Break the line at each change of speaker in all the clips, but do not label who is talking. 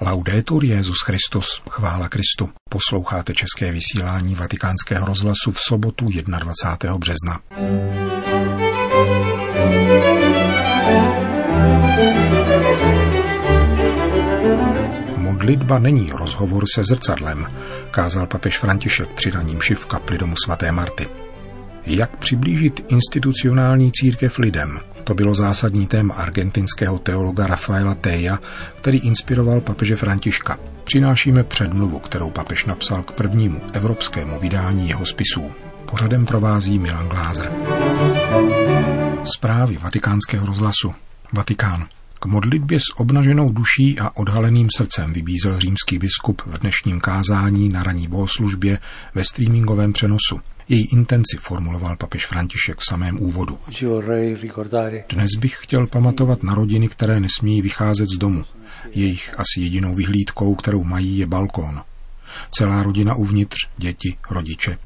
Laudetur Jezus Christus, chvála Kristu. Posloucháte české vysílání Vatikánského rozhlasu v sobotu 21. března. Modlitba není rozhovor se zrcadlem, kázal papež František při raním šiv kapli domu svaté Marty. Jak přiblížit institucionální církev lidem? To bylo zásadní téma argentinského teologa Rafaela Teja, který inspiroval papeže Františka. Přinášíme předmluvu, kterou papež napsal k prvnímu evropskému vydání jeho spisů. Pořadem provází Milan Glázer. Zprávy vatikánského rozhlasu. Vatikán. K modlitbě s obnaženou duší a odhaleným srdcem vybízel římský biskup v dnešním kázání na raní bohoslužbě ve streamingovém přenosu. Její intenci formuloval papež František v samém úvodu. Dnes bych chtěl pamatovat na rodiny, které nesmějí vycházet z domu. Jejich asi jedinou vyhlídkou, kterou mají, je balkón. Celá rodina uvnitř, děti, rodiče.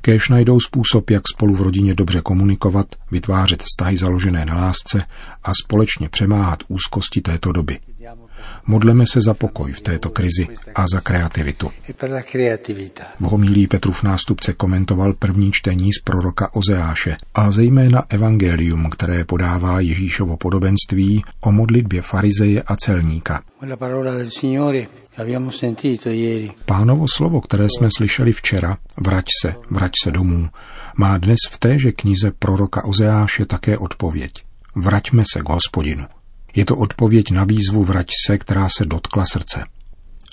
Kéž najdou způsob, jak spolu v rodině dobře komunikovat, vytvářet vztahy založené na lásce a společně přemáhat úzkosti této doby. Modleme se za pokoj v této krizi a za kreativitu. V homílí Petrův nástupce komentoval první čtení z proroka Ozeáše a zejména evangelium, které podává Ježíšovo podobenství o modlitbě farizeje a celníka. Pánovo slovo, které jsme slyšeli včera, vrať se, vrať se domů, má dnes v téže knize proroka Ozeáše také odpověď. Vraťme se k hospodinu. Je to odpověď na výzvu vrať se, která se dotkla srdce.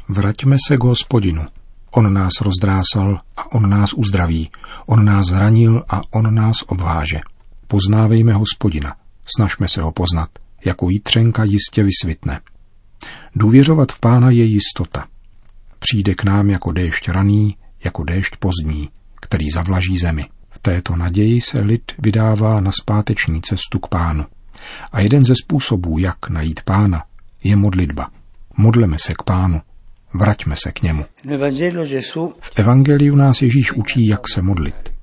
Vraťme se k hospodinu. On nás rozdrásal a on nás uzdraví. On nás zranil a on nás obváže. Poznávejme hospodina. Snažme se ho poznat. Jako jítřenka jistě vysvitne. Důvěřovat v pána je jistota. Přijde k nám jako déšť raný, jako déšť pozdní, který zavlaží zemi. V této naději se lid vydává na zpáteční cestu k pánu. A jeden ze způsobů, jak najít pána, je modlitba. Modleme se k pánu. Vraťme se k němu. V Evangeliu nás Ježíš učí, jak se modlit.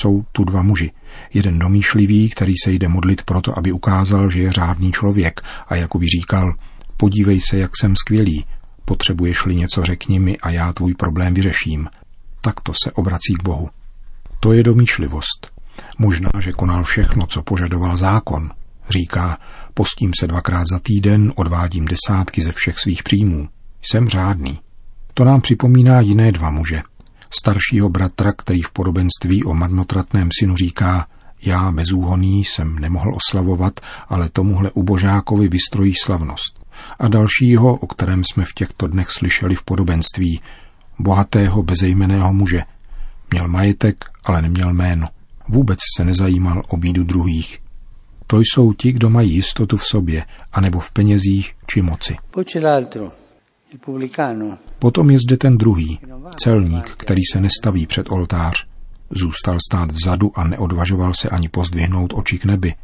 Jsou tu dva muži. Jeden domýšlivý, který se jde modlit proto, aby ukázal, že je řádný člověk a jakoby říkal, podívej se, jak jsem skvělý, potřebuješ-li něco, řekni mi a já tvůj problém vyřeším. Takto se obrací k Bohu. To je domýšlivost. Možná, že konal všechno, co požadoval zákon, Říká, postím se dvakrát za týden, odvádím desátky ze všech svých příjmů. Jsem řádný. To nám připomíná jiné dva muže. Staršího bratra, který v podobenství o marnotratném synu říká, já bezúhoný jsem nemohl oslavovat, ale tomuhle ubožákovi vystrojí slavnost. A dalšího, o kterém jsme v těchto dnech slyšeli v podobenství, bohatého bezejmeného muže. Měl majetek, ale neměl jméno. Vůbec se nezajímal o bídu druhých. To jsou ti, kdo mají jistotu v sobě, anebo v penězích či moci. Potom je zde ten druhý, celník, který se nestaví před oltář. Zůstal stát vzadu a neodvažoval se ani pozdvihnout oči k nebi.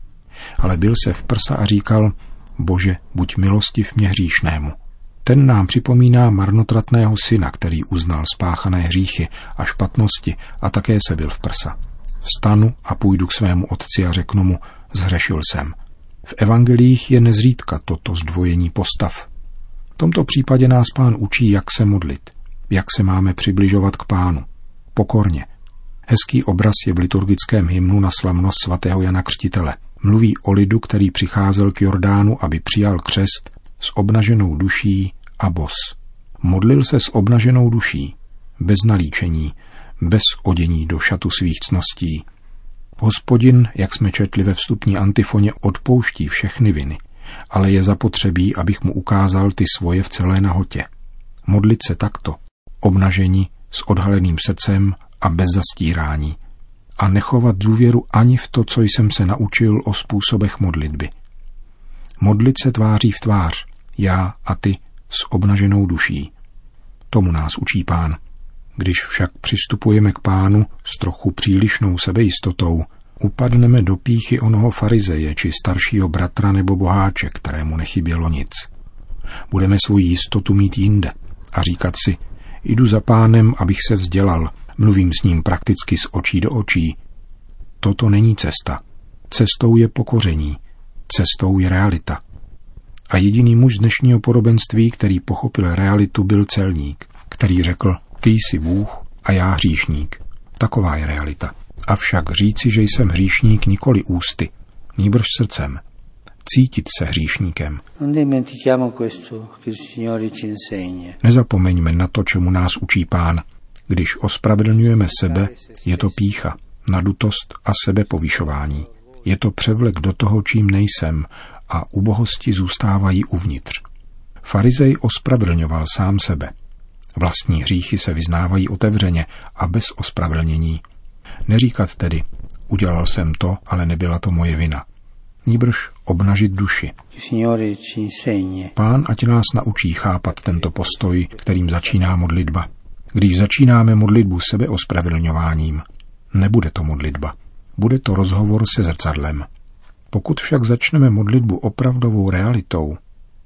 Ale byl se v prsa a říkal, Bože, buď milostiv mě hříšnému. Ten nám připomíná marnotratného syna, který uznal spáchané hříchy a špatnosti a také se byl v prsa. Vstanu a půjdu k svému otci a řeknu mu, zhřešil jsem. V evangelích je nezřídka toto zdvojení postav. V tomto případě nás pán učí, jak se modlit, jak se máme přibližovat k pánu. Pokorně. Hezký obraz je v liturgickém hymnu na slavnost svatého Jana Křtitele. Mluví o lidu, který přicházel k Jordánu, aby přijal křest s obnaženou duší a bos. Modlil se s obnaženou duší, bez nalíčení, bez odění do šatu svých cností, Hospodin, jak jsme četli ve vstupní antifoně, odpouští všechny viny, ale je zapotřebí, abych mu ukázal ty svoje v celé nahotě. Modlit se takto, obnažení, s odhaleným srdcem a bez zastírání. A nechovat důvěru ani v to, co jsem se naučil o způsobech modlitby. Modlit se tváří v tvář, já a ty, s obnaženou duší. Tomu nás učí pán. Když však přistupujeme k pánu s trochu přílišnou sebejistotou, upadneme do píchy onoho farizeje či staršího bratra nebo boháče, kterému nechybělo nic. Budeme svoji jistotu mít jinde a říkat si, jdu za pánem, abych se vzdělal, mluvím s ním prakticky z očí do očí. Toto není cesta. Cestou je pokoření. Cestou je realita. A jediný muž z dnešního podobenství, který pochopil realitu, byl celník, který řekl, ty jsi Bůh a já hříšník. Taková je realita. Avšak říci, že jsem hříšník nikoli ústy, nýbrž srdcem. Cítit se hříšníkem. Nezapomeňme na to, čemu nás učí pán. Když ospravedlňujeme sebe, je to pícha, nadutost a sebepovyšování. Je to převlek do toho, čím nejsem a ubohosti zůstávají uvnitř. Farizej ospravedlňoval sám sebe. Vlastní hříchy se vyznávají otevřeně a bez ospravedlnění. Neříkat tedy, udělal jsem to, ale nebyla to moje vina. Níbrž obnažit duši. Pán ať nás naučí chápat tento postoj, kterým začíná modlitba. Když začínáme modlitbu sebeospravedlňováním, nebude to modlitba. Bude to rozhovor se zrcadlem. Pokud však začneme modlitbu opravdovou realitou,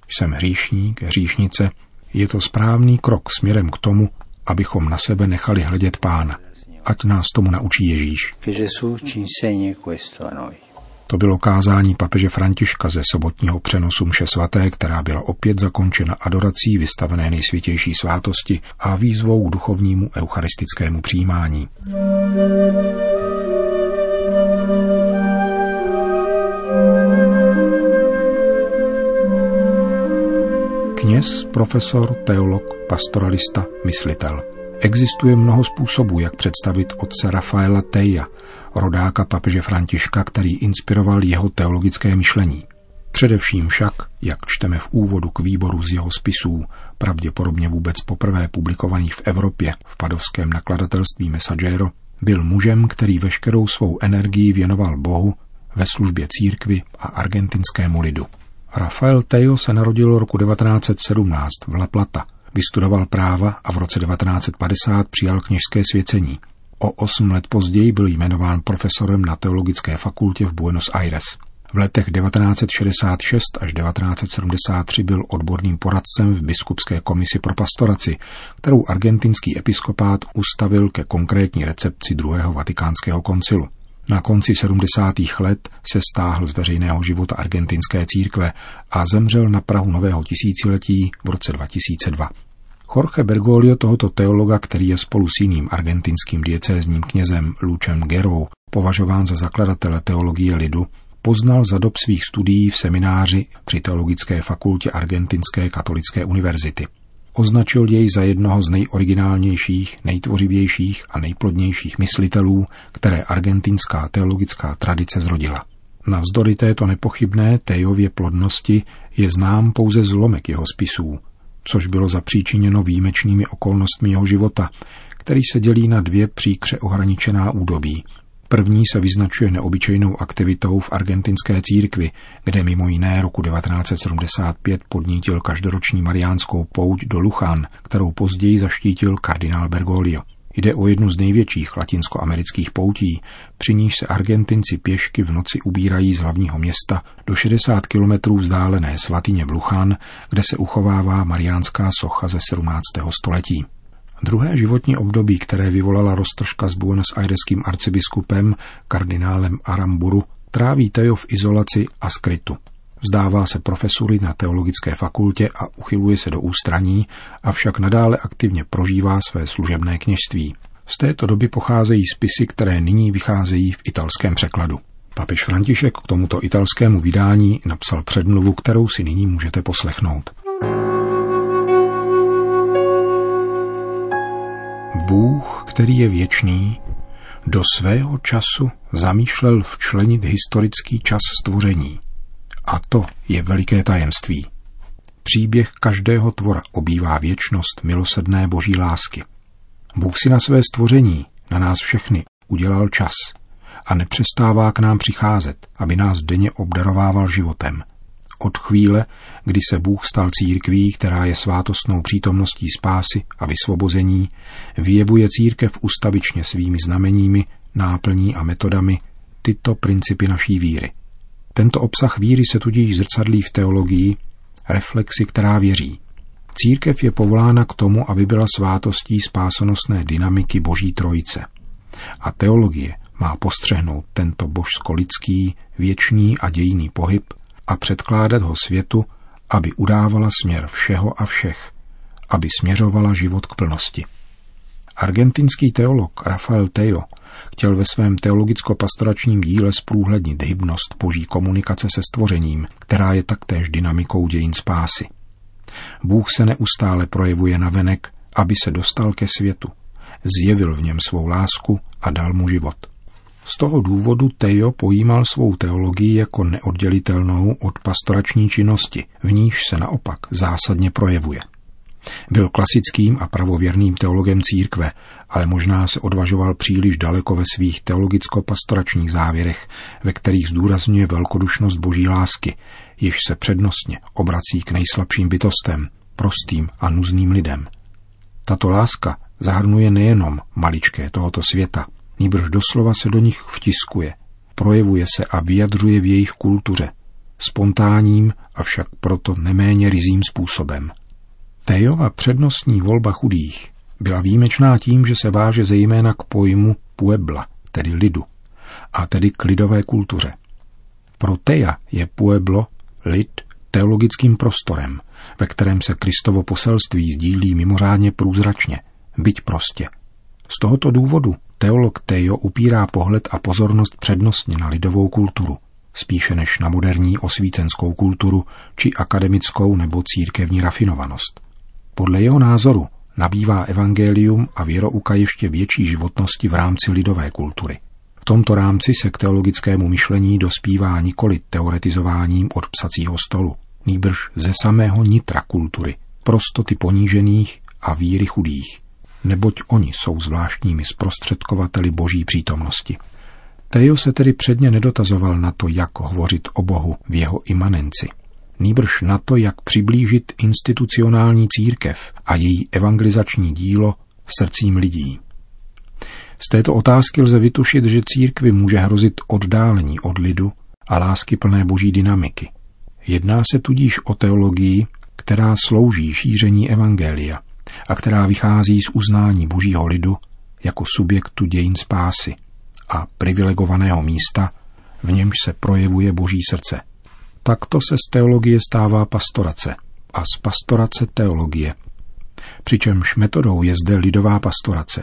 jsem hříšník, hříšnice, je to správný krok směrem k tomu, abychom na sebe nechali hledět pána. Ať nás tomu naučí Ježíš. To bylo kázání papeže Františka ze sobotního přenosu mše svaté, která byla opět zakončena adorací vystavené nejsvětější svátosti a výzvou k duchovnímu eucharistickému přijímání. Kněz, profesor, teolog, pastoralista, myslitel. Existuje mnoho způsobů, jak představit otce Rafaela Teja, rodáka papeže Františka, který inspiroval jeho teologické myšlení. Především však, jak čteme v úvodu k výboru z jeho spisů, pravděpodobně vůbec poprvé publikovaných v Evropě v padovském nakladatelství Messaggero, byl mužem, který veškerou svou energii věnoval Bohu ve službě církvy a argentinskému lidu. Rafael Tejo se narodil roku 1917 v La Plata. Vystudoval práva a v roce 1950 přijal kněžské svěcení. O osm let později byl jmenován profesorem na teologické fakultě v Buenos Aires. V letech 1966 až 1973 byl odborným poradcem v biskupské komisi pro pastoraci, kterou argentinský episkopát ustavil ke konkrétní recepci druhého vatikánského koncilu. Na konci 70. let se stáhl z veřejného života argentinské církve a zemřel na Prahu nového tisíciletí v roce 2002. Jorge Bergoglio tohoto teologa, který je spolu s jiným argentinským diecézním knězem Lucem Gerou považován za zakladatele teologie lidu, poznal za dob svých studií v semináři při Teologické fakultě Argentinské katolické univerzity. Označil jej za jednoho z nejoriginálnějších, nejtvořivějších a nejplodnějších myslitelů, které argentinská teologická tradice zrodila. Navzdory této nepochybné Tejově plodnosti je znám pouze zlomek jeho spisů, což bylo zapříčiněno výjimečnými okolnostmi jeho života, který se dělí na dvě příkře ohraničená údobí. První se vyznačuje neobyčejnou aktivitou v argentinské církvi, kde mimo jiné roku 1975 podnítil každoroční mariánskou pouť do Luchan, kterou později zaštítil kardinál Bergoglio. Jde o jednu z největších latinskoamerických poutí, při níž se Argentinci pěšky v noci ubírají z hlavního města do 60 kilometrů vzdálené svatyně v Luchan, kde se uchovává mariánská socha ze 17. století. Druhé životní období, které vyvolala roztržka s Buenos Aireským arcibiskupem, kardinálem Aramburu, tráví Tejo v izolaci a skrytu. Vzdává se profesury na teologické fakultě a uchyluje se do ústraní, avšak nadále aktivně prožívá své služebné kněžství. Z této doby pocházejí spisy, které nyní vycházejí v italském překladu. Papež František k tomuto italskému vydání napsal předmluvu, kterou si nyní můžete poslechnout. Bůh, který je věčný, do svého času zamýšlel včlenit historický čas stvoření – a to je veliké tajemství. Příběh každého tvora obývá věčnost milosedné boží lásky. Bůh si na své stvoření, na nás všechny, udělal čas a nepřestává k nám přicházet, aby nás denně obdarovával životem. Od chvíle, kdy se Bůh stal církví, která je svátostnou přítomností spásy a vysvobození, vyjevuje církev ustavičně svými znameními, náplní a metodami tyto principy naší víry. Tento obsah víry se tudíž zrcadlí v teologii, reflexi, která věří. Církev je povolána k tomu, aby byla svátostí spásonosné dynamiky Boží trojice. A teologie má postřehnout tento božsko-lidský, věčný a dějný pohyb a předkládat ho světu aby udávala směr všeho a všech, aby směřovala život k plnosti. Argentinský teolog Rafael Tejo chtěl ve svém teologicko-pastoračním díle zprůhlednit hybnost boží komunikace se stvořením, která je taktéž dynamikou dějin spásy. Bůh se neustále projevuje na venek, aby se dostal ke světu, zjevil v něm svou lásku a dal mu život. Z toho důvodu Tejo pojímal svou teologii jako neoddělitelnou od pastorační činnosti, v níž se naopak zásadně projevuje. Byl klasickým a pravověrným teologem církve, ale možná se odvažoval příliš daleko ve svých teologicko-pastoračních závěrech, ve kterých zdůrazňuje velkodušnost boží lásky, jež se přednostně obrací k nejslabším bytostem, prostým a nuzným lidem. Tato láska zahrnuje nejenom maličké tohoto světa, nýbrž doslova se do nich vtiskuje, projevuje se a vyjadřuje v jejich kultuře, spontánním, avšak proto neméně rizím způsobem. Tejova přednostní volba chudých byla výjimečná tím, že se váže zejména k pojmu puebla, tedy lidu, a tedy k lidové kultuře. Pro Teja je pueblo, lid, teologickým prostorem, ve kterém se Kristovo poselství sdílí mimořádně průzračně, byť prostě. Z tohoto důvodu teolog Tejo upírá pohled a pozornost přednostně na lidovou kulturu, spíše než na moderní osvícenskou kulturu či akademickou nebo církevní rafinovanost. Podle jeho názoru nabývá evangelium a věrouka ještě větší životnosti v rámci lidové kultury. V tomto rámci se k teologickému myšlení dospívá nikoli teoretizováním od psacího stolu, nýbrž ze samého nitra kultury, prostoty ponížených a víry chudých, neboť oni jsou zvláštními zprostředkovateli boží přítomnosti. Tejo se tedy předně nedotazoval na to, jak hovořit o Bohu v jeho imanenci – nýbrž na to, jak přiblížit institucionální církev a její evangelizační dílo srdcím lidí. Z této otázky lze vytušit, že církvi může hrozit oddálení od lidu a lásky plné boží dynamiky. Jedná se tudíž o teologii, která slouží šíření evangelia a která vychází z uznání božího lidu jako subjektu dějin spásy a privilegovaného místa, v němž se projevuje boží srdce. Takto se z teologie stává pastorace a z pastorace teologie. Přičemž metodou je zde lidová pastorace,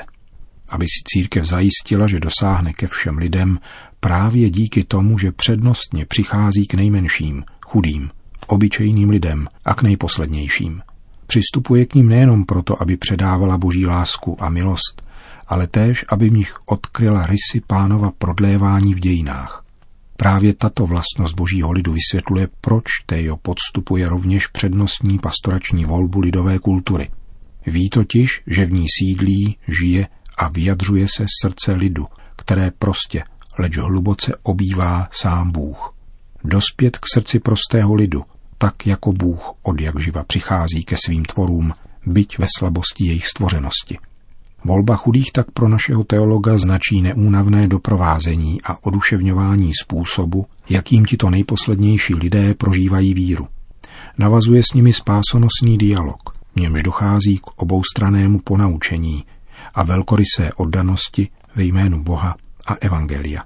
aby si církev zajistila, že dosáhne ke všem lidem právě díky tomu, že přednostně přichází k nejmenším, chudým, obyčejným lidem a k nejposlednějším. Přistupuje k ním nejenom proto, aby předávala boží lásku a milost, ale též, aby v nich odkryla rysy pánova prodlévání v dějinách. Právě tato vlastnost božího lidu vysvětluje, proč Tejo podstupuje rovněž přednostní pastorační volbu lidové kultury. Ví totiž, že v ní sídlí, žije a vyjadřuje se srdce lidu, které prostě, leč hluboce obývá sám Bůh. Dospět k srdci prostého lidu, tak jako Bůh od jak živa přichází ke svým tvorům, byť ve slabosti jejich stvořenosti. Volba chudých tak pro našeho teologa značí neúnavné doprovázení a oduševňování způsobu, jakým tito nejposlednější lidé prožívají víru. Navazuje s nimi spásonosný dialog, v němž dochází k oboustranému ponaučení a velkorysé oddanosti ve jménu Boha a Evangelia.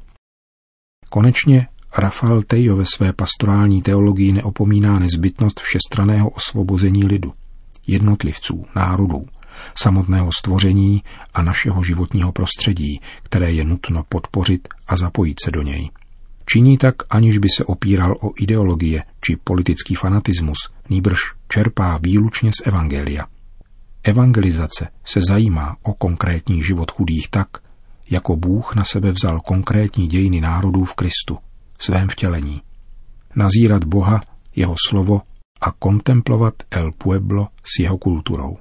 Konečně Rafael Tejo ve své pastorální teologii neopomíná nezbytnost všestraného osvobození lidu, jednotlivců, národů, samotného stvoření a našeho životního prostředí, které je nutno podpořit a zapojit se do něj. Činí tak, aniž by se opíral o ideologie či politický fanatismus, nýbrž čerpá výlučně z Evangelia. Evangelizace se zajímá o konkrétní život chudých tak, jako Bůh na sebe vzal konkrétní dějiny národů v Kristu, svém vtělení. Nazírat Boha, jeho slovo a kontemplovat El Pueblo s jeho kulturou.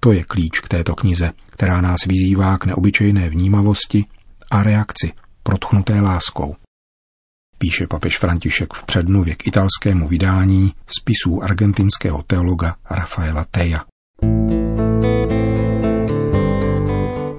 To je klíč k této knize, která nás vyzývá k neobyčejné vnímavosti a reakci protchnuté láskou. Píše papež František v předmluvě k italskému vydání spisů argentinského teologa Rafaela Teja.